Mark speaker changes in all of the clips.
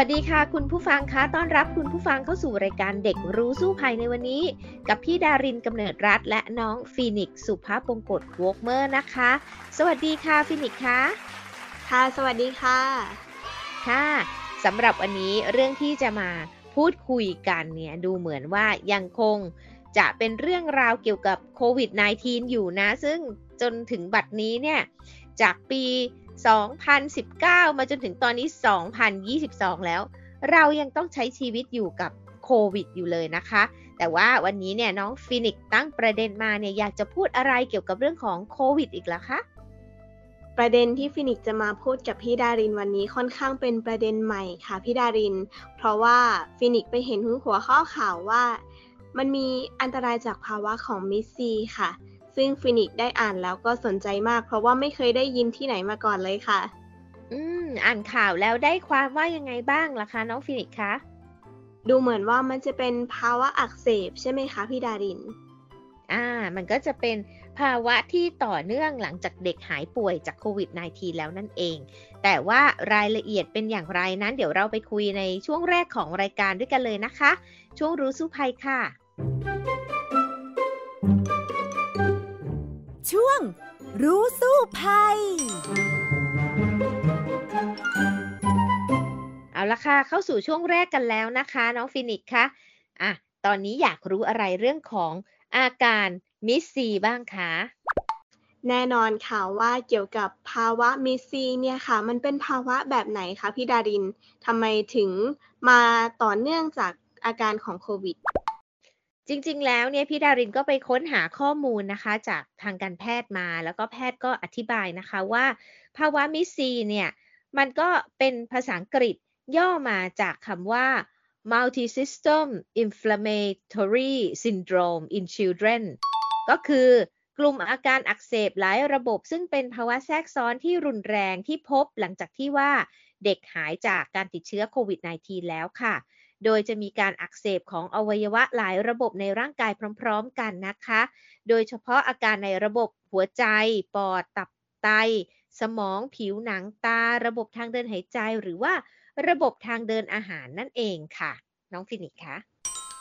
Speaker 1: วัสดีค่ะ คุณผู้ฟังคะต้อนรับคุณผู้ฟังเข้าสู่รายการเด็กรู้สู้ภัยในวันนี้ กับพี่ดารินกำเนิดรัฐ และน้องฟีนิกสุภาพบงกตวอกเมอร์นะคะ สวัสดีค่ะฟีนิกคะ
Speaker 2: ค่ะ สวัสดีค่ะ
Speaker 1: ค่ะสำหรับวันนี้เรื่องที่จะมาพูดคุยกันเนี่ยดูเหมือนว่ายังคงจะเป็นเรื่องราวเกี่ยวกับโควิด -19 อยู่นะ ซึ่งจนถึงบัดนี้เนี่ยจากปี 2019 มาจนถึงตอนนี้ 2022 แล้ว เรายังต้องใช้ชีวิตอยู่กับโควิดอยู่เลยนะคะ แต่ว่าวันนี้เนี่ยน้องฟินิกตั้งประเด็นมาเนี่ยอยากจะพูดอะไรเกี่ยวกับเรื่องของโควิดอีกล่ะคะ
Speaker 2: ประเด็นที่ฟินิกจะมาพูดกับพี่ดารินวันนี้ค่อนข้างเป็นประเด็นใหม่ค่ะพี่ดาริน เพราะว่าฟินิกไปเห็นหัวข้อข่าวว่า มันมีอันตรายจากภาวะของ MIS-C ค่ะ ซึ่งฟินิกได้อ่านแล้วก็สนใจมาก เพราะว่าไม่เคยได้ยินที่ไหนมาก่อนเลยค่ะ
Speaker 1: อืม อ่านข่าวแล้วได้ความว่ายังไงบ้างล่ะคะน้องฟินิกคะ
Speaker 2: ดูเหมือนว่ามันจะเป็นภาวะอักเสบใช่ไหมคะพี่ดาริน
Speaker 1: อ่า มันก็จะเป็นภาวะที่ต่อเนื่องหลังจากเด็กหายป่วยจากโควิด -19 แล้วนั่นเอง แต่ว่ารายละเอียดเป็นอย่างไรนั้น เดี๋ยวเราไปคุยในช่วงแรกของรายการด้วยกันเลยนะคะ ช่วงรู้สู้ภัยค่ะ
Speaker 3: ช่วง รู้สู้ภัย
Speaker 1: เอาละค่ะ เข้าสู่ช่วงแรกกันแล้วนะคะ น้องฟินิกคะอะ ตอนนี้อยากรู้อะไรเรื่องของอาการ MIS-C บ้างคะ
Speaker 2: แน่นอนค่ะว่าเกี่ยวกับภาวะ MIS-C เนี่ยค่ะ มันเป็นภาวะแบบไหนคะพี่ดารินทำไมถึงมาต่อเนื่องจากอาการของโควิด
Speaker 1: จริง ๆ แล้วเนี่ยพี่ดารินก็ไปค้นหาข้อมูลนะคะจากทางการแพทย์มา แล้วก็แพทย์ก็อธิบายนะคะว่า ภาวะมิซีเนี่ยมันก็เป็นภาษาอังกฤษย่อมาจากคำว่า multisystem inflammatory syndrome in children ก็คือกลุ่มอาการอักเสบหลายระบบ ซึ่งเป็นภาวะแทรกซ้อนที่รุนแรงที่พบหลังจากที่ว่าเด็กหายจากการติดเชื้อโควิด -19 แล้วค่ะ โดยจะมีการอักเสบของอวัยวะหลายระบบในร่างกายพร้อม ๆ กันนะคะ โดยเฉพาะอาการในระบบหัวใจ ปอด ตับ ไต สมอง ผิวหนัง ตา ระบบทางเดินหายใจ หรือว่าระบบทางเดินอาหารนั่นเองค่ะ น้องฟินิกคะ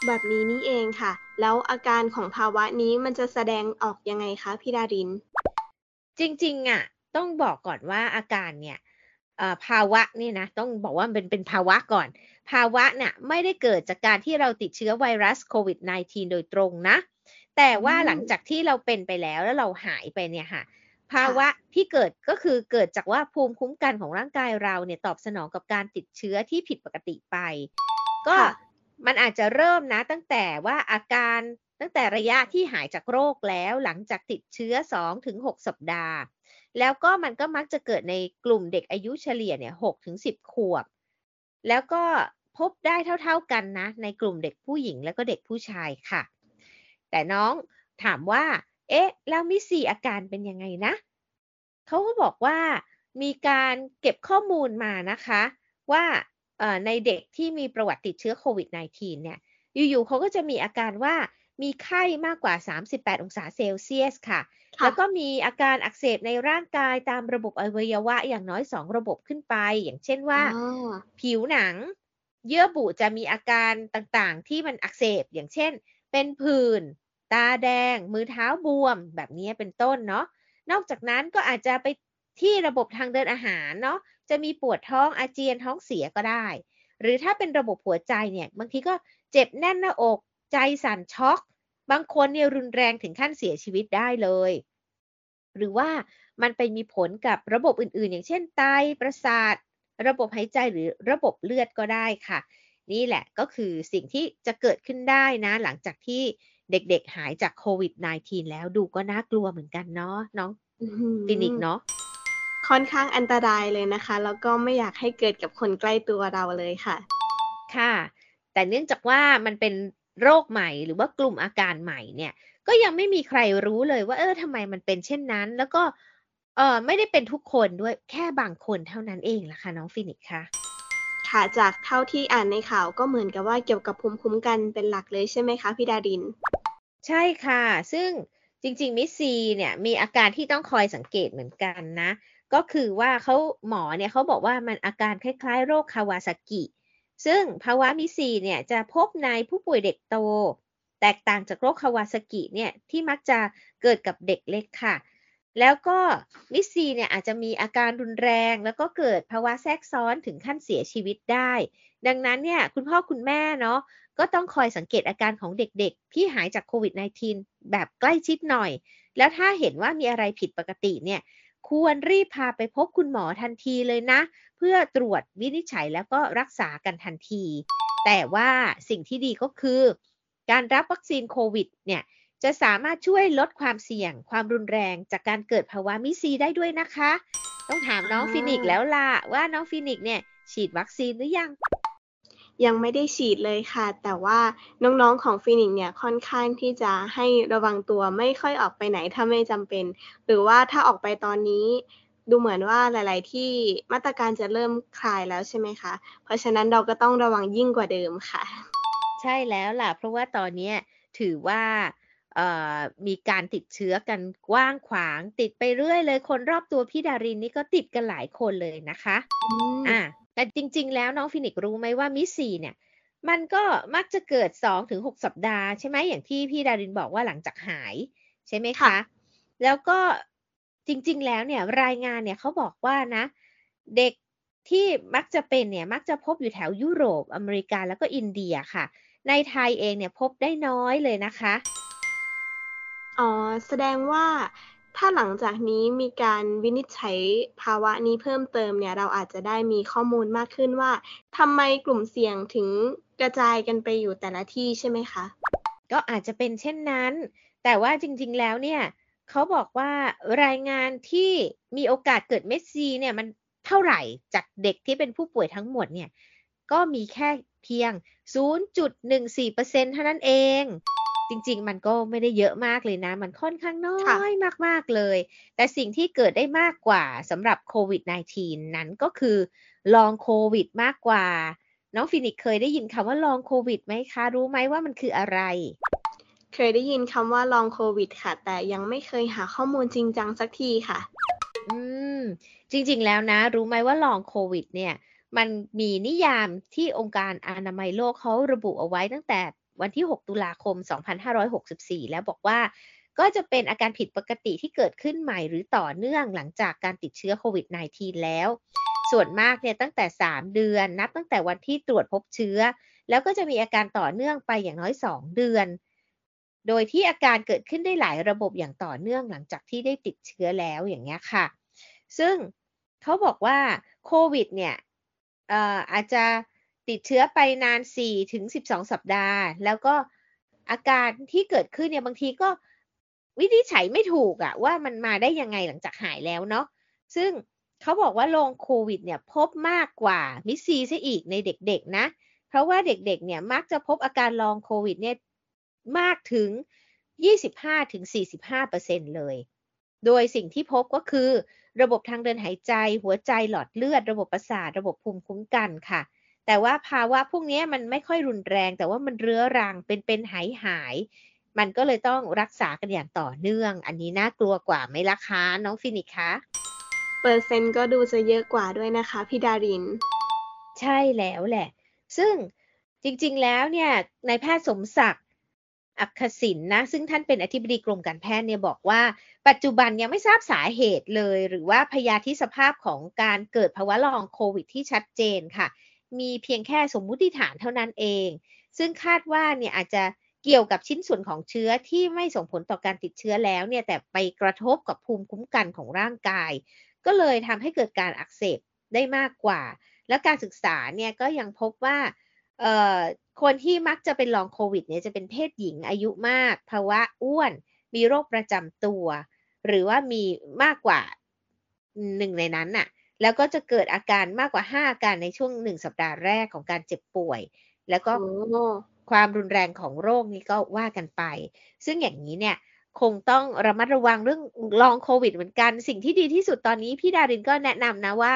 Speaker 2: แบบนี้นี่เองค่ะ แล้วอาการของภาวะนี้มันจะแสดงออกยังไงคะพี่ดาริน
Speaker 1: จริงๆอะ ต้องบอกก่อนว่าอาการเนี่ย ภาวะนี่นะต้องบอกว่าเป็นเป็นภาวะก่อน ภาวะเนี่ยไม่ได้เกิดจากการที่เราติดเชื้อไวรัสโควิด -19 โดยตรงนะ แต่ว่าหลังจากที่เราเป็นไปแล้วแล้วเราหายไปเนี่ยค่ะ ภาวะที่เกิดก็คือเกิดจากว่าภูมิคุ้มกันของร่างกายเราเนี่ยตอบสนองกับการติดเชื้อที่ผิดปกติไป ก็มันอาจจะเริ่มนะตั้งแต่ว่าอาการตั้งแต่ระยะที่หายจากโรคแล้วหลังจากติดเชื้อ 2-6 สัปดาห์ แล้วก็มันก็มักจะเกิดในกลุ่มเด็กอายุเฉลี่ยเนี่ยหกถึงสิบขวบ แล้วก็พบได้เท่าๆกันนะ ในกลุ่มเด็กผู้หญิงแล้วก็เด็กผู้ชายค่ะ แต่น้องถามว่า เอ๊ะ แล้วมิสีอาการเป็นยังไงนะ เขาก็บอกว่ามีการเก็บข้อมูลมานะคะ ว่าในเด็กที่มีประวัติติดเชื้อโควิด -19 เนี่ย อยู่ๆเขาก็จะมีอาการว่ามีไข้มากกว่า 38 องศาเซลเซียสค่ะ แล้วก็มีอาการอักเสบในร่างกายตามระบบอวัยวะอย่างน้อยสองระบบขึ้นไป อย่างเช่นว่า ผิวหนัง เยื่อบุจะมีอาการต่างๆ ที่มันอักเสบอย่างเช่น เป็นผื่นตาแดง มือเท้าบวม แบบนี้เป็นต้นเนาะนอกจากนั้นก็อาจจะไปที่ระบบทางเดินอาหารเนาะจะมีปวดท้องอาเจียนท้องเสียก็ได้ หรือถ้าเป็นระบบหัวใจเนี่ยบางทีก็เจ็บแน่นหน้าอก ใจสั่นช็อก บางคนเนี่ยรุนแรงถึงขั้นเสียชีวิตได้เลย หรือว่ามันไปมีผลกับระบบอื่นๆ อย่างเช่นไตประสาท ระบบหายใจหรือระบบเลือดก็ได้ค่ะ นี่แหละก็คือสิ่งที่จะเกิดขึ้นได้นะ หลังจากที่เด็กๆหายจากโควิด -19 แล้วดูก็น่ากลัวเหมือนกันเนาะน้องฟินิกเนาะ
Speaker 2: ค่อนข้างอันตรายเลยนะคะ แล้วก็ไม่อยากให้เกิดกับคนใกล้ตัวเราเลยค่ะ
Speaker 1: ค่ะ แต่เนื่องจากว่ามันเป็น โรคใหม่หรือว่ากลุ่มอาการใหม่เนี่ย ก็ยังไม่มีใครรู้เลยว่า เออทำไมมันเป็นเช่นนั้น แล้วก็เออไม่ได้เป็นทุกคนด้วยแค่บางคนเท่านั้นเองล่ะค่ะน้องฟินิกค่ะ
Speaker 2: ค่ะจากเท่าที่อ่านในข่าวก็เหมือนกับว่าเกี่ยวกับภูมิคุ้มกันเป็นหลักเลยใช่ไหมคะพี่ดาริน
Speaker 1: ใช่ค่ะ ซึ่งจริงๆมิสซีเนี่ยมีอาการที่ต้องคอยสังเกตเหมือนกันนะ ก็คือว่าเขาหมอเนี่ยเขาบอกว่ามันอาการคล้ายๆ โรคคาวาซากิ ซึ่งภาวะมิซีเนี่ยจะพบในผู้ป่วยเด็กโต แตกต่างจากโรคคาวาซากิเนี่ยที่มักจะเกิดกับเด็กเล็กค่ะ แล้วก็มิซีเนี่ยอาจจะมีอาการรุนแรง แล้วก็เกิดภาวะแทรกซ้อนถึงขั้นเสียชีวิตได้ ดังนั้นเนี่ยคุณพ่อคุณแม่เนาะก็ต้องคอยสังเกตอาการของเด็กๆ ที่หายจากโควิด -19 แบบใกล้ชิดหน่อย แล้วถ้าเห็นว่ามีอะไรผิดปกติเนี่ย ควรรีบพาไปพบคุณหมอทันทีเลยนะ เพื่อตรวจวินิจฉัยแล้วก็รักษากันทันที แต่ว่าสิ่งที่ดีก็คือ การรับวัคซีนโควิดเนี่ยจะสามารถช่วยลดความเสี่ยง ความรุนแรงจากการเกิดภาวะ MIS-C ได้ด้วยนะคะ ต้องถามน้องฟินิกแล้วล่ะว่าน้องฟินิกเนี่ยฉีดวัคซีนหรือยัง
Speaker 2: ยังไม่ได้ฉีดเลยค่ะ แต่ว่าน้องๆของฟินิกเนี่ยค่อนข้างที่จะให้ระวังตัวไม่ค่อยออกไปไหนถ้าไม่จำเป็น หรือว่าถ้าออกไปตอนนี้ ดูเหมือนว่าหลาย ๆ ที่มาตรการจะเริ่มคลายแล้วใช่ไหมคะ เพราะฉะนั้นเราก็ต้องระวังยิ่งกว่าเดิมค่ะ
Speaker 1: ใช่แล้วล่ะ เพราะว่าตอนนี้ถือว่ามีการติดเชื้อกันกว้างขวาง ติดไปเรื่อยเลย คนรอบตัวพี่ดารินนี่ก็ติดกันหลายคนเลยนะคะ อ่า แต่จริง ๆ แล้วน้องฟินิกรู้ไหมว่ามิสซีเนี่ย มันก็มักจะเกิด2ถึง6สัปดาห์ใช่ไหมอย่างที่พี่ดารินบอกว่าหลังจากหาย ใช่ไหมคะ แล้วก็จริง ๆ แล้วเนี่ยรายงานเนี่ยเขาบอกว่านะ เด็กที่มักจะเป็นเนี่ยมักจะพบอยู่แถวยุโรปอเมริกาแล้วก็อินเดียค่ะ ในไทยเองเนี่ยพบได้น้อยเลยนะคะ
Speaker 2: อ๋อแสดงว่า ถ้าหลังจากนี้มีการวินิจฉัยภาวะนี้เพิ่มเติมเนี่ย เราอาจจะได้มีข้อมูลมากขึ้นว่าทำไมกลุ่มเสี่ยงถึงกระจายกันไปอยู่แต่ละที่ใช่ไหมคะ
Speaker 1: ก็อาจจะเป็นเช่นนั้น แต่ว่าจริงๆแล้วเนี่ยเขาบอกว่ารายงานที่มีโอกาสเกิดเมสซีเนี่ยมันเท่าไหร่จากเด็กที่เป็นผู้ป่วยทั้งหมดเนี่ยก็มีแค่เพียง 0.14%เท่านั้นเอง จริง ๆ มันก็ไม่ได้เยอะมากเลยนะ มันค่อนข้างน้อยมาก ๆ เลย แต่สิ่งที่เกิดได้มากกว่าสำหรับโควิด -19 นั้นก็คือลองโควิดมากกว่า น้องฟินิกเคยได้ยินคำว่าลองโควิดไหมคะ รู้ไหมว่ามันคืออะไร
Speaker 2: เคยได้ยินคำว่าลองโควิดค่ะ แต่ยังไม่เคยหาข้อมูลจริงจังสักทีค่ะ
Speaker 1: อืม จริง ๆ แล้วนะ รู้ไหมว่าลองโควิด เนี่ยมันมีนิยามที่องค์การอนามัยโลกเขาระบุเอาไว้ตั้งแต่ วันที่ 6 ตุลาคม 2564 แล้วบอกว่าก็จะเป็นอาการผิดปกติที่เกิดขึ้นใหม่หรือต่อเนื่องหลังจากการติดเชื้อโควิด -19 แล้ว ส่วนมากเนี่ยตั้งแต่ 3 เดือน นับตั้งแต่วันที่ตรวจพบเชื้อ แล้วก็จะมีอาการต่อเนื่องไปอย่างน้อย 2 เดือน โดยที่อาการเกิดขึ้นได้หลายระบบอย่างต่อเนื่องหลังจากที่ได้ติดเชื้อแล้วอย่างเงี้ยค่ะ ซึ่งเขาบอกว่าโควิดเนี่ยอาจจะ ติดเชื้อไปนาน 4 ถึง 12 สัปดาห์ แล้วก็อาการที่เกิดขึ้นเนี่ยบางทีก็วิธีฉัยไม่ถูกอะว่ามันมาได้ยังไงหลังจากหายแล้วเนาะซึ่งเขาบอกว่าลงโควิดเนี่ยพบมากกว่ามิซีซะอีกในเด็กๆนะ เพราะว่าเด็กๆเนี่ยมักจะพบอาการลองโควิดเนี่ยมากถึง 25-45%เลย โดยสิ่งที่พบก็คือ ระบบทางเดินหายใจ หัวใจหลอดเลือด ระบบประสาท ระบบภูมิคุ้มกันค่ะ แต่ว่าภาวะพวกนี้มันไม่ค่อยรุนแรง แต่ว่ามันเรื้อรังเป็นเป็นหายหายมันก็เลยต้องรักษากันอย่างต่อเนื่อง อันนี้น่ากลัวกว่าไหมล่ะคะน้องฟินิกคะ
Speaker 2: เปอร์เซ็นต์ก็ดูจะเยอะกว่าด้วยนะคะพี่ดาริน
Speaker 1: ใช่แล้วแหละ ซึ่งจริงๆแล้วเนี่ยนายแพทย์สมศักดิ์อักษินนะซึ่งท่านเป็นอธิบดีกรมการแพทย์เนี่ยบอกว่า ปัจจุบันยังไม่ทราบสาเหตุเลย หรือว่าพยาธิสภาพของการเกิดภาวะลองโควิดที่ชัดเจนค่ะ มีเพียงแค่สมมุติฐานเท่านั้นเอง ซึ่งคาดว่าเนี่ยอาจจะเกี่ยวกับชิ้นส่วนของเชื้อที่ไม่ส่งผลต่อการติดเชื้อแล้วเนี่ยแต่ไปกระทบกับภูมิคุ้มกันของร่างกาย ก็เลยทำให้เกิดการอักเสบได้มากกว่า และการศึกษาเนี่ยก็ยังพบว่าคนที่มักจะเป็นลองโควิดเนี่ยจะเป็นเพศหญิงอายุมาก ภาวะอ้วน มีโรคประจำตัว หรือว่ามีมากกว่าหนึ่งในนั้นน่ะ แล้วก็จะเกิดอาการมากกว่า 5 อาการในช่วง 1 สัปดาห์แรกของการเจ็บป่วย แล้วก็ความรุนแรงของโรคนี้ก็ว่ากันไป ซึ่งอย่างนี้เนี่ยคงต้องระมัดระวังเรื่องลองโควิดเหมือนกัน สิ่งที่ดีที่สุดตอนนี้พี่ดารินก็แนะนำนะว่า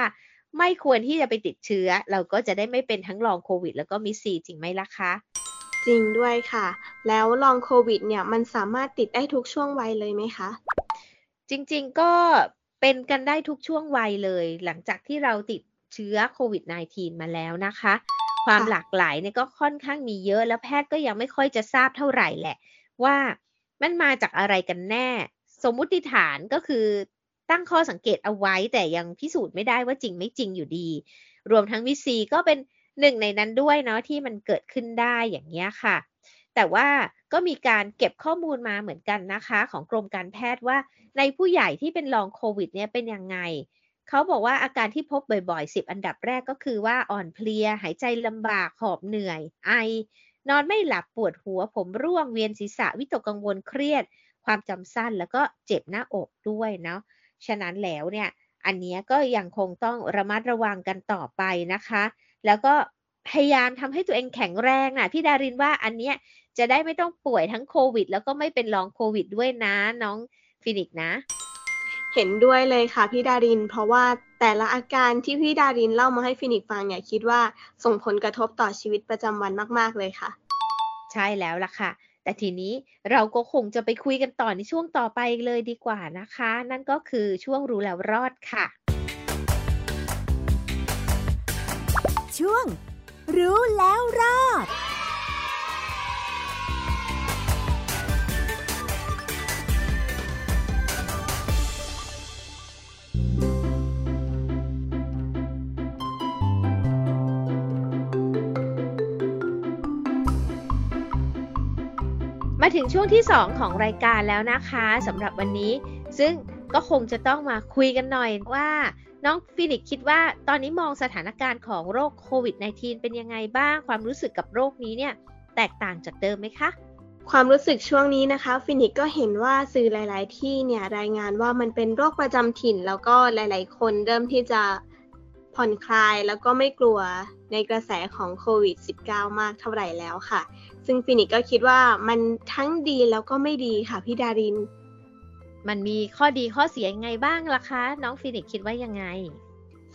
Speaker 1: ไม่ควรที่จะไปติดเชื้อ เราก็จะได้ไม่เป็นทั้งลองโควิด แล้วก็มิซีจริงไหมล่ะคะ
Speaker 2: จริงด้วยค่ะ แล้วลองโควิดเนี่ยมันสามารถติดได้ทุกช่วงวัยเลยไหมคะ
Speaker 1: จริงๆก็ เป็นกันได้ทุกช่วงวัยเลย หลังจากที่เราติดเชื้อโควิด -19 มาแล้วนะคะ ความ
Speaker 2: ค่ะ
Speaker 1: หลากหลายเนี่ยก็ค่อนข้างมีเยอะ แล้วแพทย์ก็ยังไม่ค่อยจะทราบเท่าไหร่แหละ ว่ามันมาจากอะไรกันแน่ สมมุติฐานก็คือตั้งข้อสังเกตเอาไว้แต่ยังพิสูจน์ไม่ได้ว่าจริงไม่จริงอยู่ดี รวมทั้งวิซีก็เป็นหนึ่งในนั้นด้วยเนาะที่มันเกิดขึ้นได้อย่างเงี้ยค่ะ แต่ว่าก็มีการเก็บข้อมูลมาเหมือนกันนะคะ ของกรมการแพทย์ว่าในผู้ใหญ่ที่เป็นลองโควิดเนี่ยเป็นยังไงเขาบอกว่าอาการที่พบบ่อยๆ 10 อันดับแรกก็คือว่าอ่อนเพลีย หายใจลำบาก หอบเหนื่อย ไอ นอนไม่หลับปวดหัว ผมร่วงเวียนศีรษะวิตกกังวลเครียด ความจำสั้นแล้วก็เจ็บหน้าอกด้วยเนาะฉะนั้นแล้วเนี่ยอันนี้ก็ยังคงต้องระมัดระวังกันต่อไปนะคะ แล้วก็พยายามทำให้ตัวเองแข็งแรงนะพี่ดารินว่าอันเนี้ย จะได้ไม่ต้องป่วยทั้งโควิด แล้วก็ไม่เป็น Long โควิดด้วยนะน้องฟินิกซ์นะ
Speaker 2: เห็นด้วยเลยค่ะพี่ดาริน เพราะว่าแต่ละอาการที่พี่ดารินเล่ามาให้ฟินิกซ์ฟังเนี่ยคิดว่าส่งผลกระทบต่อชีวิตประจำวันมาก ๆ เลยค่ะ
Speaker 1: ใช่แล้วล่ะค่ะ แต่ทีนี้เราก็คงจะไปคุยกันต่อในช่วงต่อไปเลยดีกว่านะคะ นั่นก็คือช่วงรู้แล้วรอดค่ะ
Speaker 3: ช่วง รู้แล้วรอด
Speaker 1: ถึงช่วงที่ 2 ของรายการแล้วนะคะสำหรับวันนี้ ซึ่งก็คงจะต้องมาคุยกันหน่อยว่า น้องฟินิกคิดว่าตอนนี้มองสถานการณ์ของโรคโควิด -19 เป็นยังไงบ้างความรู้สึกกับโรคนี้เนี่ยแตกต่างจากเดิมไหมคะ
Speaker 2: ความรู้สึกช่วงนี้นะคะฟินิกก็เห็นว่าสื่อหลาย ๆ ที่เนี่ยรายงานว่ามันเป็นโรคประจำถิ่น แล้วก็หลาย ๆ คนเริ่มที่จะ ผ่อนคลายแล้วก็ไม่กลัวในกระแสของโควิด -19 มากเท่าไหร่แล้วค่ะ ซึ่งฟินิกซ์ก็คิดว่ามันทั้งดีแล้วก็ไม่ดีค่ะพี่ดาริน
Speaker 1: มันมีข้อดีข้อเสียยังไงบ้างล่ะคะ น้องฟินิกซ์คิดว่ายังไง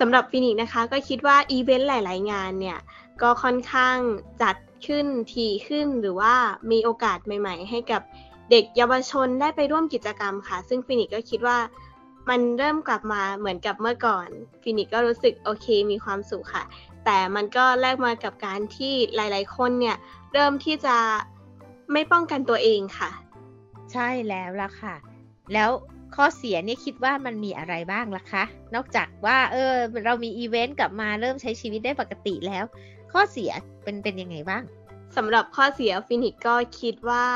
Speaker 2: สำหรับฟินิกส์นะคะก็คิดว่าอีเวนต์หลาย ๆ งานเนี่ย ก็ค่อนข้างจัดขึ้นถี่ขึ้นหรือว่ามีโอกาสใหม่ ๆ ให้กับเด็กเยาวชนได้ไปร่วมกิจกรรมค่ะ ซึ่งฟินิกส์ก็คิดว่า มันเริ่มกลับมาเหมือนกับเมื่อก่อนฟินิกส์ก็รู้สึกโอเคมีความสุขค่ะ แต่มันก็แลกมากับการที่หลาย ๆ คนเนี่ยเริ่มที่จะไม่ป้องกันตัวเองค่ะ
Speaker 1: ใช่แล้วล่ะค่ะ แล้วข้อเสียเนี่ยคิดว่ามันมีอะไรบ้างล่ะคะ นอกจากว่า เออ เรามีอีเวนต์กลับมาเริ่มใช้ชีวิตได้ปกติแล้ว ข้อเสียเป็นเป็นยังไงบ้าง
Speaker 2: สำหรับข้อเสียฟินิกส์ก็คิดว่า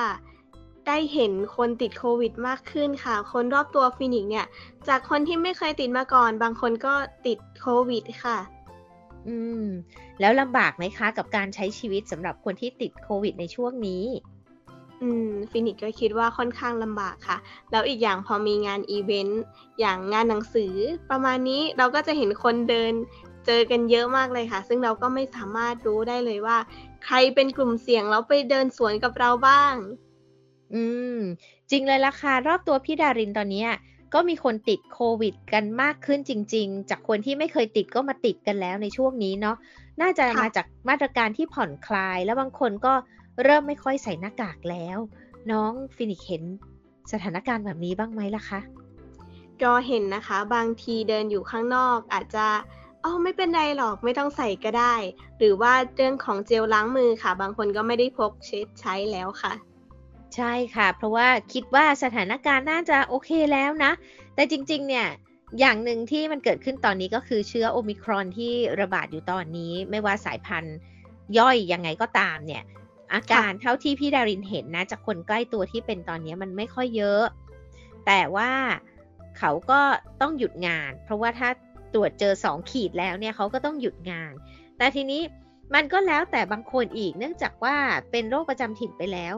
Speaker 2: ได้เห็นคนติดโควิดมากขึ้นค่ะ คนรอบตัวฟินิกส์เนี่ย จากคนที่ไม่เคยติดมาก่อน บางคนก็ติดโควิดค่ะ
Speaker 1: อืม แล้วลำบากไหมคะ กับการใช้ชีวิตสำหรับคนที่ติดโควิดในช่วงนี้
Speaker 2: อืมฟินิกส์ก็คิดว่าค่อนข้างลำบากค่ะ แล้วอีกอย่างพอมีงานอีเวนต์อย่างงานหนังสือ ประมาณนี้เราก็จะเห็นคนเดินเจอกันเยอะมากเลยค่ะ ซึ่งเราก็ไม่สามารถรู้ได้เลยว่า ใครเป็นกลุ่มเสี่ยงแล้วไปเดินสวนกับเราบ้าง
Speaker 1: อืม จริงเลยล่ะค่ะรอบตัวพี่ดารินตอนเนี้ยก็มีคนติดโควิดกันมากขึ้นจริง ๆ จากคนที่ไม่เคยติดก็มาติดกันแล้วในช่วงนี้เนาะน่าจะมาจากมาตรการที่ผ่อนคลาย แล้วบางคนก็เริ่มไม่ค่อยใส่หน้ากากแล้ว น้องฟินิกเห็นสถานการณ์แบบนี้บ้างไหมล่ะคะ
Speaker 2: ก็เห็นนะคะ บางทีเดินอยู่ข้างนอกอาจจะอ๋อไม่เป็นไรหรอกไม่ต้องใส่ก็ได้ หรือว่าเรื่องของเจลล้างมือค่ะ บางคนก็ไม่ได้พกเช็ดใช้แล้วค่ะ
Speaker 1: ใช่ค่ะ เพราะว่าคิดว่าสถานการณ์น่าจะโอเคแล้วนะ แต่จริง ๆ เนี่ยอย่างหนึ่งที่มันเกิดขึ้นตอนนี้ก็คือเชื้อโอมิครอนที่ระบาดอยู่ตอนนี้ ไม่ว่าสายพันธุ์ย่อยยังไงก็ตามเนี่ย อาการเท่าที่พี่ดารินเห็นนะ จากคนใกล้ตัวที่เป็นตอนนี้มันไม่ค่อยเยอะ แต่ว่าเขาก็ต้องหยุดงาน เพราะว่าถ้าตรวจเจอสองขีดแล้วเนี่ยเขาก็ต้องหยุดงาน แต่ทีนี้มันก็แล้วแต่บางคนอีกเนื่องจากว่าเป็นโรคประจำถิ่นไปแล้ว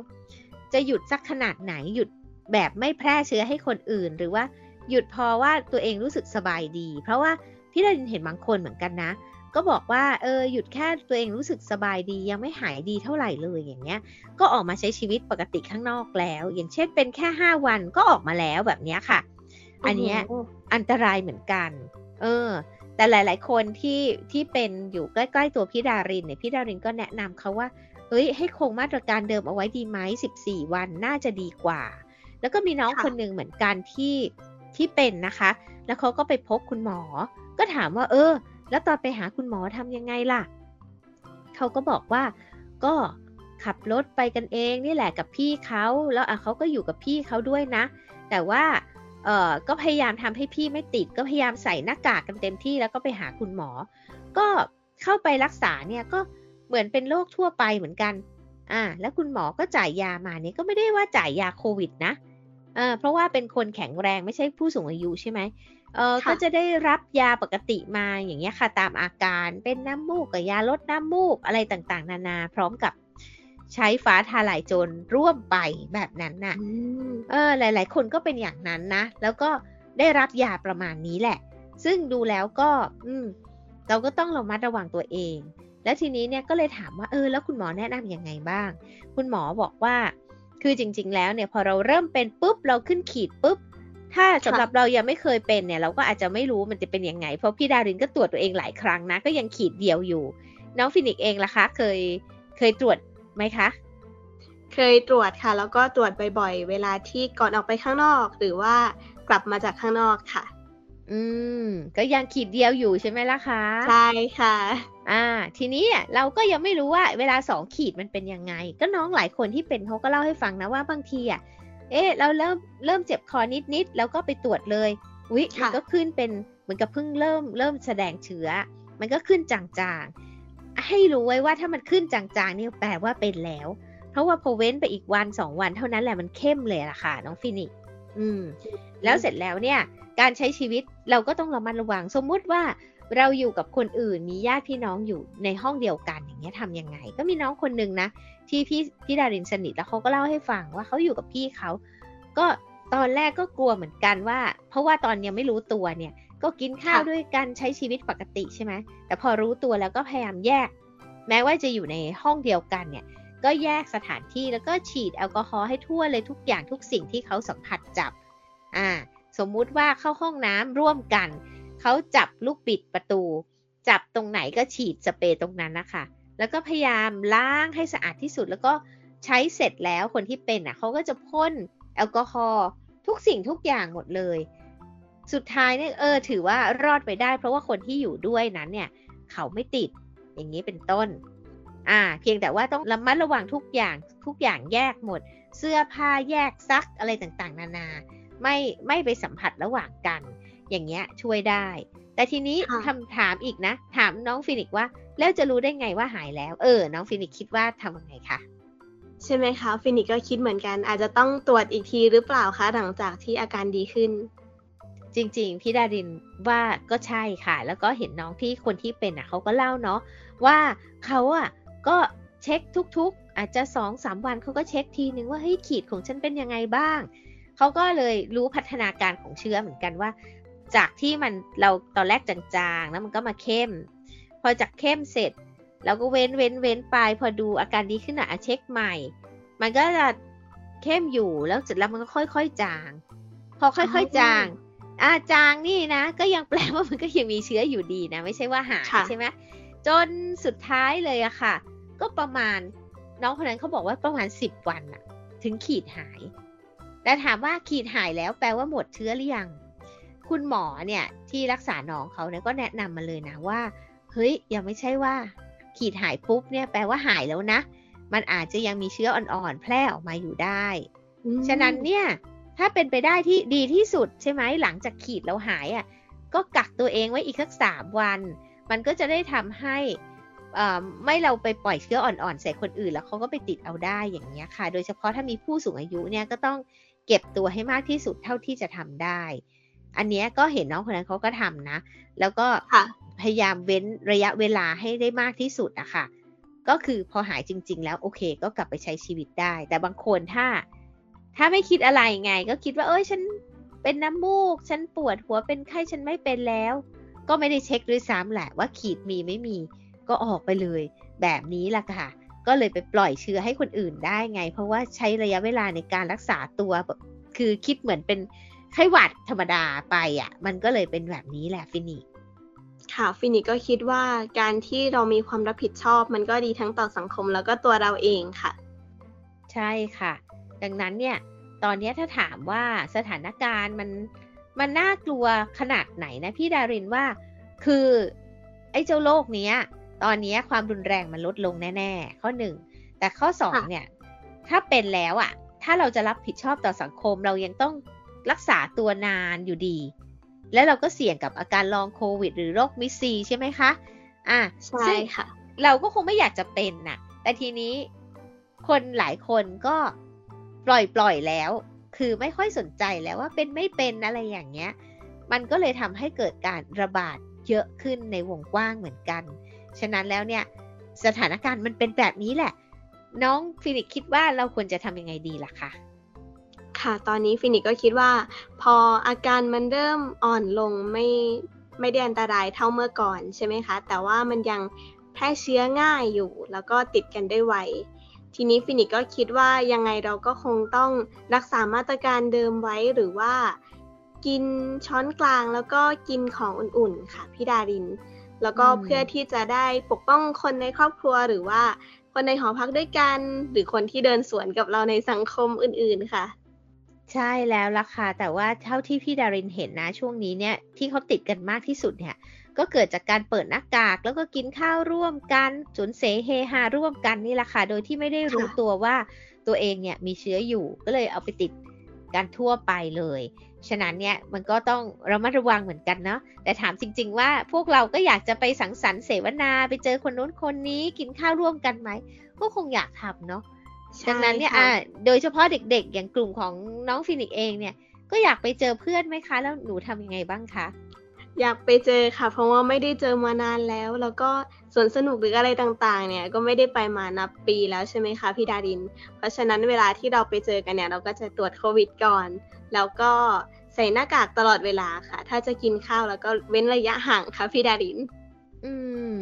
Speaker 1: จะหยุดสักขนาดไหนหยุดแบบไม่แพร่เชื้อให้คนอื่น หรือว่าหยุดพอว่าตัวเองรู้สึกสบายดี เพราะว่าพี่ดารินเห็นบางคนเหมือนกันนะ ก็บอกว่าเออหยุดแค่ตัวเองรู้สึกสบายดียังไม่หายดีเท่าไหร่เลยอย่างเงี้ย ก็ออกมาใช้ชีวิตปกติข้างนอกแล้ว อย่างเช่นเป็นแค่ห้าวันก็ออกมาแล้วแบบเนี้ยค่ะ อันเนี้ย
Speaker 2: โโห
Speaker 1: อันตรายเหมือนกัน เออ แต่หลาย ๆ คนที่ที่เป็นอยู่ใกล้ ๆ ตัวพี่ดารินเนี่ยพี่ดารินก็แนะนำเขาว่า เฮ้ยให้คงมาตรการเดิมเอาไว้ดีไหม14 วันน่าจะดีกว่า แล้วก็มีน้องคนหนึ่งเหมือนกันที่ที่เป็นนะคะ แล้วเขาก็ไปพบคุณหมอ ก็ถามว่า เออ แล้วตอนไปหาคุณหมอทำยังไงล่ะเขาก็บอกว่าก็ขับรถไปกันเองนี่แหละกับพี่เขาแล้วอะเขาก็อยู่กับพี่เขาด้วยนะ แต่ว่าเออก็พยายามทำให้พี่ไม่ติด ก็พยายามใส่หน้ากากกันเต็มที่แล้วก็ไปหาคุณหมอ ก็เข้าไปรักษาเนี่ยก็ เหมือนเป็นโรคทั่วไปเหมือนกัน อ่า แล้วคุณหมอก็จ่ายยามาเนี่ยก็ไม่ได้ว่าจ่ายยาโควิดนะเออเพราะว่าเป็นคนแข็งแรงไม่ใช่ผู้สูงอายุใช่ไหมเออ
Speaker 2: ค่ะ
Speaker 1: ก็จะได้รับยาปกติมาอย่างเงี้ยค่ะ ตามอาการเป็นน้ำมูกกับยาลดน้ำมูกอะไรต่างๆ นานา พร้อมกับใช้ฟ้าทลายโจรร่วมไปแบบนั้นน่ะ
Speaker 2: อืม
Speaker 1: เออ หลาย ๆ คนก็เป็นอย่างนั้นนะ แล้วก็ได้รับยาประมาณนี้แหละ ซึ่งดูแล้วก็ อืม เราก็ต้องระมัดระวังตัวเอง แล้วทีนี้เนี่ยก็เลยถามว่าเออแล้วคุณหมอแนะนำยังไงบ้าง คุณหมอบอกว่า คือจริง ๆ แล้วเนี่ยพอเราเริ่มเป็นปุ๊บเราขึ้นขีดปุ๊บถ้าสำหรับเรายังไม่เคยเป็นเนี่ยเราก็อาจจะไม่รู้มันจะเป็นยังไง เพราะพี่ดารินก็ตรวจตัวเองหลายครั้งนะ ก็ยังขีดเดียวอยู่ น้องฟินิกเองล่ะคะ เคยเคยตรวจไหมคะ
Speaker 2: เคยตรวจค่ะ แล้วก็ตรวจบ่อยๆ เวลาที่ก่อนออกไปข้างนอก หรือว่ากลับมาจากข้างนอกค่ะ
Speaker 1: อืม ก็ยังขีดเดียวอยู่ใช่ไหมล่ะคะ
Speaker 2: ใช่ค่ะ
Speaker 1: อ่า ทีนี้อะเราก็ยังไม่รู้ว่า เวลาสองขีดมันเป็นยังไง ก็น้องหลายคนที่เป็นเขาก็เล่าให้ฟังนะว่าบางทีอะ เอ๊ะ เราเริ่มเริ่มเจ็บคอนิดๆแล้วก็ไปตรวจเลยอุ๊ยมัน
Speaker 2: ค่ะ
Speaker 1: ก็ขึ้นเป็นเหมือนกับเพิ่งเริ่มเริ่มแสดงเชื้อ มันก็ขึ้นจางๆ ให้รู้ไว้ว่าถ้ามันขึ้นจางๆเนี่ยแปลว่าเป็นแล้ว เพราะว่าพอเว้นไปอีกวันสองวันเท่านั้นแหละมันเข้มเลยล่ะค่ะ น้องฟินิกซ์อืม แล้วเสร็จแล้วเนี่ย การใช้ชีวิตเราก็ต้องระมัดระวังสมมุติว่าเราอยู่กับคนอื่นมีญาติพี่น้องอยู่ในห้องเดียวกันอย่างเงี้ยทำยังไง ก็มีน้องคนหนึ่งนะ ที่พี่พี่ดารินสนิทแล้วเขาก็เล่าให้ฟังว่าเขาอยู่กับพี่เขา ก็ตอนแรกก็กลัวเหมือนกันว่า เพราะว่าตอนยังไม่รู้ตัวเนี่ย ก็กินข้าว
Speaker 2: ค่ะ
Speaker 1: ด้วยกันใช้ชีวิตปกติใช่ไหมแต่พอรู้ตัวแล้วก็พยายามแยก แม้ว่าจะอยู่ในห้องเดียวกันเนี่ย ก็แยกสถานที่แล้วก็ฉีดแอลกอฮอล์ให้ทั่วเลยทุกอย่างทุกสิ่งที่เขาสัมผัสจับอ่า สมมุติว่าเข้าห้องน้ำร่วมกัน เขาจับลูกบิดประตู จับตรงไหนก็ฉีดสเปรย์ตรงนั้นนะคะแล้วก็พยายามล้างให้สะอาดที่สุดแล้วก็ใช้เสร็จแล้วคนที่เป็นอะเขาก็จะพ่นแอลกอฮอล์ทุกสิ่งทุกอย่างหมดเลย สุดท้ายเนี่ยเออถือว่ารอดไปได้ เพราะว่าคนที่อยู่ด้วยนั้นเนี่ย เขาไม่ติดอย่างนี้เป็นต้น อ่า เพียงแต่ว่าต้องระมัดระวังทุกอย่างทุกอย่างแยกหมด เสื้อผ้าแยกซักอะไรต่างๆ นานา ไม่ไม่ไปสัมผัสระหว่างกัน อย่างเงี้ยช่วยได้ แต่ทีนี้
Speaker 2: ค่ะ
Speaker 1: คำถามอีกนะ ถามน้องฟินิกซ์ว่า แล้วจะรู้ได้ไงว่าหายแล้ว เออ น้องฟินิกซ์คิดว่าทำยังไงคะ
Speaker 2: ใช่ไหมคะฟินิกก็คิดเหมือนกัน อาจจะต้องตรวจอีกทีหรือเปล่าคะหลังจากที่อาการดีขึ้น
Speaker 1: จริงๆ พี่ดารินว่าก็ใช่ค่ะ แล้วก็เห็นน้องที่คนที่เป็นอะเขาก็เล่าเนาะว่าเขาอะก็เช็คทุกๆ อาจจะสองสามวันเขาก็เช็คทีนึงว่าเฮ้ยขีดของฉันเป็นยังไงบ้าง เขาก็เลยรู้พัฒนาการของเชื้อเหมือนกันว่า จากที่มันเราตอนแรกจางๆ แล้วมันก็มาเข้ม พอจากเข้มเสร็จเราก็เว้นเว้นเว้นไป พอดูอาการดีขึ้นอะอะเช็คใหม่ มันก็จะเข้มอยู่แล้วเสร็จแล้วมันก็ค่อยๆจาง พอค่อยๆจางอ่าจางนี่นะ ก็ยังแปลว่ามันก็ยังมีเชื้ออยู่ดีนะ ไม่ใช่ว่าหาย
Speaker 2: ค่ะ
Speaker 1: ใช่ไหมจนสุดท้ายเลยอะค่ะ ก็ประมาณน้องคนนั้นเขาบอกว่าประมาณสิบวันอะถึงขีดหาย แต่ถามว่าขีดหายแล้วแปลว่าหมดเชื้อหรือยัง คุณหมอเนี่ยที่รักษาน้องเขาเนี่ยก็แนะนำมาเลยนะว่า เฮ้ยยังไม่ใช่ว่า ขีดหายปุ๊บเนี่ยแปลว่าหายแล้วนะ มันอาจจะยังมีเชื้ออ่อนๆแพร่ออกมาอยู่ได้
Speaker 2: อืม
Speaker 1: ฉะนั้นเนี่ยถ้าเป็นไปได้ที่ดีที่สุดใช่ไหมหลังจากขีดแล้วหายอะก็กักตัวเองไว้อีกสักสามวัน มันก็จะได้ทำให้เอ่อไม่เราไปปล่อยเชื้ออ่อนๆใส่คนอื่น แล้วเขาก็ไปติดเอาได้อย่างเงี้ยค่ะ โดยเฉพาะถ้ามีผู้สูงอายุเนี่ยก็ต้อง เก็บตัวให้มากที่สุดเท่าที่จะทำได้ อันเนี้ยก็เห็นน้องคนนั้นเขาก็ทำนะ แล้วก็
Speaker 2: ค่ะ
Speaker 1: พยายามเว้นระยะเวลาให้ได้มากที่สุดอะค่ะ ก็คือพอหายจริง ๆ แล้วโอเค ก็กลับไปใช้ชีวิตได้ แต่บางคนถ้า ถ้าไม่คิดอะไรไง ก็คิดว่าเอ้ยฉันเป็นน้ำมูก ฉันปวดหัวเป็นไข้ฉันไม่เป็นแล้ว ก็ไม่ได้เช็คด้วยซ้ำแหละว่าขีดมีไม่มี ก็ออกไปเลย แบบนี้ล่ะค่ะ ก็เลยไปปล่อยเชื้อให้คนอื่นได้ไง เพราะว่าใช้ระยะเวลาในการรักษาตัวคือคิดเหมือนเป็นไข้หวัดธรรมดาไปอะ่ะ มันก็เลยเป็นแบบนี้แหละฟินิก
Speaker 2: ค่ะฟินิกก็คิดว่าการที่เรามีความรับผิดชอบ มันก็ดีทั้งต่อสังคมแล้วก็ตัวเราเองค่ะ
Speaker 1: ใช่ค่ะ ดังนั้นเนี่ย ตอนนี้ถ้าถามว่าสถานการณ์มันมันน่ากลัวขนาดไหนนะพี่ดารินว่า คือไอ้เจ้าโรคนี้ ตอนนี้ความรุนแรงมันลดลงแน่ๆ ข้อหนึ่ง แต่ข้อสองเนี่ย ถ้าเป็นแล้วอะ่ะ ถ้าเราจะรับผิดชอบต่อสังคมเรายังต้องรักษาตัวนานอยู่ดี แล้วเราก็เสี่ยงกับอาการลองโควิด หรือโรคมิซีใช่ไหมคะ อะ
Speaker 2: ใช่ค่ะ
Speaker 1: เราก็คงไม่อยากจะเป็นน่ะ แต่ทีนี้คนหลายคนก็ปล่อยปล่อยแล้ว คือไม่ค่อยสนใจแล้วว่าเป็นไม่เป็นอะไรอย่างเงี้ย มันก็เลยทำให้เกิดการระบาดเยอะขึ้นในวงกว้างเหมือนกัน ฉะนั้นแล้วเนี่ยสถานการณ์มันเป็นแบบนี้แหละ น้องฟินิกคิดว่าเราควรจะทำยังไงดีล่ะคะ
Speaker 2: ค่ะตอนนี้ฟินิกก็คิดว่า พออาการมันเริ่มอ่อนลงไม่ไม่ได้อันตรายเท่าเมื่อก่อนใช่ไหมคะ แต่ว่ามันยังแพร่เชื้อง่ายอยู่ แล้วก็ติดกันได้ไวทีนี้ฟินิกก็คิดว่ายังไงเราก็คงต้องรักษามาตรการเดิมไว้หรือว่า กินช้อนกลางแล้วก็กินของอุ่นๆค่ะพี่ดาริน แล้วก็เพื่อที่จะได้ปกป้องคนในครอบครัวหรือว่าคนในหอพักด้วยกัน หรือคนที่เดินสวนกับเราในสังคมอื่นๆค่ะ
Speaker 1: ใช่แล้วล่ะค่ะ แต่ว่าเท่าที่พี่ดารินเห็นนะ ช่วงนี้เนี่ยที่เขาติดกันมากที่สุดเนี่ยก็เกิดจากการเปิดหน้ากากแล้วก็กินข้าวร่วมกันจุนเสเฮฮาร่วมกันนี่แหละค่ะ โดยที่ไม่ได้รู้ตัวว่าตัวเองเนี่ยมีเชื้ออยู่ก็เลยเอาไปติดกันทั่วไปเลย ฉะนั้นเนี่ยมันก็ต้องระมัดระวังเหมือนกันเนาะแต่ถามจริง ๆ ว่าพวกเราก็อยากจะไปสังสรรค์เสวนาไปเจอคนนู้นคนนี้กินข้าวร่วมกันไหมก็คงอยากทำเนาะดังนั้นเนี่ยอ่าโดยเฉพาะเด็กๆ อย่างกลุ่มของน้องฟินิกเองเนี่ย ก็อยากไปเจอเพื่อนไหมคะ แล้วหนูทำยังไงบ้างคะ
Speaker 2: อยากไปเจอค่ะ เพราะว่าไม่ได้เจอมานานแล้ว แล้วก็สวนสนุกหรืออะไรต่างๆ เนี่ย ก็ไม่ได้ไปมานับปีแล้วใช่ไหมคะพี่ดาริน เพราะฉะนั้นเวลาที่เราไปเจอกันเนี่ย เราก็จะตรวจโควิดก่อน แล้วก็ใส่หน้ากากตลอดเวลาค่ะ ถ้าจะกินข้าวแล้วก็เว้นระยะห่างค่ะพี่ดาริน
Speaker 1: อืม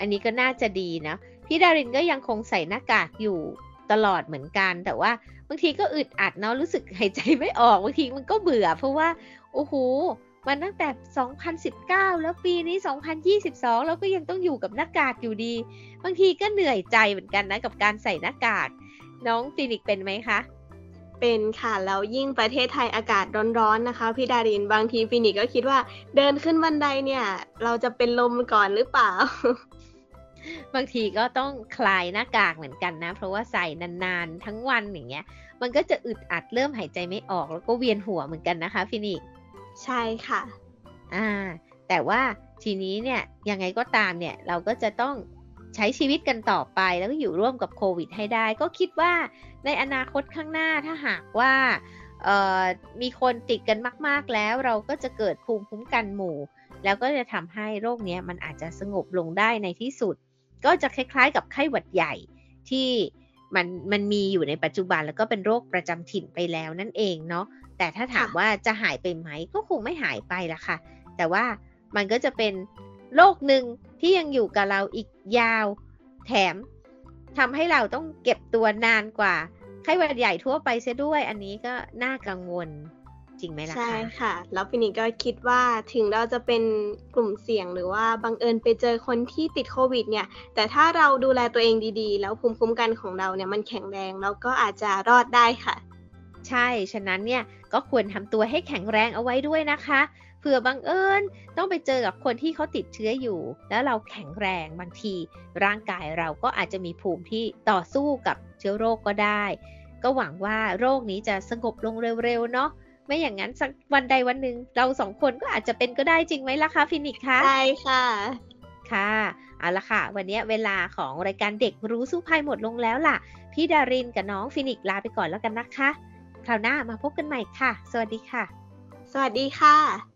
Speaker 1: อันนี้ก็น่าจะดีนะ พี่ดารินก็ยังคงใส่หน้ากากอยู่ตลอดเหมือนกัน แต่ว่าบางทีก็อึดอัดเนาะ รู้สึกหายใจไม่ออก บางทีมันก็เบื่อ เพราะว่า โอ้โห มันตั้งแต่ 2019 แล้วปีนี้ 2022 แล้วก็ยังต้องอยู่กับหน้ากากอยู่ดี บางทีก็เหนื่อยใจเหมือนกันนะกับการใส่หน้ากาก น้องฟินิกเป็นไหมคะ
Speaker 2: เป็นค่ะ แล้วยิ่งประเทศไทยอากาศร้อนๆนะคะ พี่ดารินบางทีฟินิกก็คิดว่า เดินขึ้นบันไดเนี่ย เราจะเป็นลมก่อนหรือเปล่า
Speaker 1: บางทีก็ต้องคลายหน้ากากเหมือนกันนะ เพราะว่าใส่นานๆ ทั้งวันอย่างเงี้ย มันก็จะอึดอัดเริ่มหายใจไม่ออกแล้วก็เวียนหัวเหมือนกันนะคะฟินิก
Speaker 2: ใช่ค่ะ
Speaker 1: อ่า แต่ว่าทีนี้เนี่ยยังไงก็ตามเนี่ยเราก็จะต้อง ใช้ชีวิตกันต่อไปแล้วก็อยู่ร่วมกับโควิดให้ได้ ก็คิดว่าในอนาคตข้างหน้าถ้าหากว่ามีคนติดกันมาก ๆ แล้วเราก็จะเกิดภูมิคุ้มกันหมู่ แล้วก็จะทำให้โรคนี้มันอาจจะสงบลงได้ในที่สุด ก็จะคล้าย ๆ กับไข้หวัดใหญ่ที่มันมันมีอยู่ในปัจจุบันแล้วก็เป็นโรคประจำถิ่นไปแล้วนั่นเองเนาะแต่ถ้าถามว่าจะหายไปไหมก็คงไม่หายไปละค่ะ แต่ว่ามันก็จะเป็น โรคหนึ่งที่ยังอยู่กับเราอีกยาว แถมทำให้เราต้องเก็บตัวนานกว่าไข้หวัดใหญ่ทั่วไปเสียด้วย อันนี้ก็น่ากังวลจริงไหมล่ะ
Speaker 2: ใช่ค่ะ แล้วฟินิกก็คิดว่าถึงเราจะเป็นกลุ่มเสี่ยงหรือว่าบังเอิญไปเจอคนที่ติดโควิดเนี่ย แต่ถ้าเราดูแลตัวเองดีๆ แล้วภูมิคุ้มกันของเราเนี่ยมันแข็งแรงแล้วก็อาจจะรอดได้ค่ะ
Speaker 1: ใช่ ฉะนั้นเนี่ยก็ควรทำตัวให้แข็งแรงเอาไว้ด้วยนะคะ ผื่อบังเอิญต้องไปเจอกับคนที่เขาติดเชื้ออยู่ แล้วเราแข็งแรงบางที ร่างกายเราก็อาจจะมีภูมิที่ต่อสู้กับเชื้อโรคก็ได้ ก็หวังว่าโรคนี้จะสงบลงเร็วๆเนาะไม่อย่างนั้นสักวันใดวันหนึ่งเราสองคนก็อาจจะเป็นก็ได้จริงไหมล่ะคะฟินิกคะ
Speaker 2: ใช่ค่ะ
Speaker 1: ค่ะเอาละค่ะ วันนี้เวลาของรายการเด็กรู้สู้ภัยหมดลงแล้วล่ะ พี่ดารินกับน้องฟินิกลาไปก่อนแล้วกันนะคะ คราวหน้ามาพบกันใหม่ค่ะ สวัสดีค่ะ
Speaker 2: สวัสดีค่ะ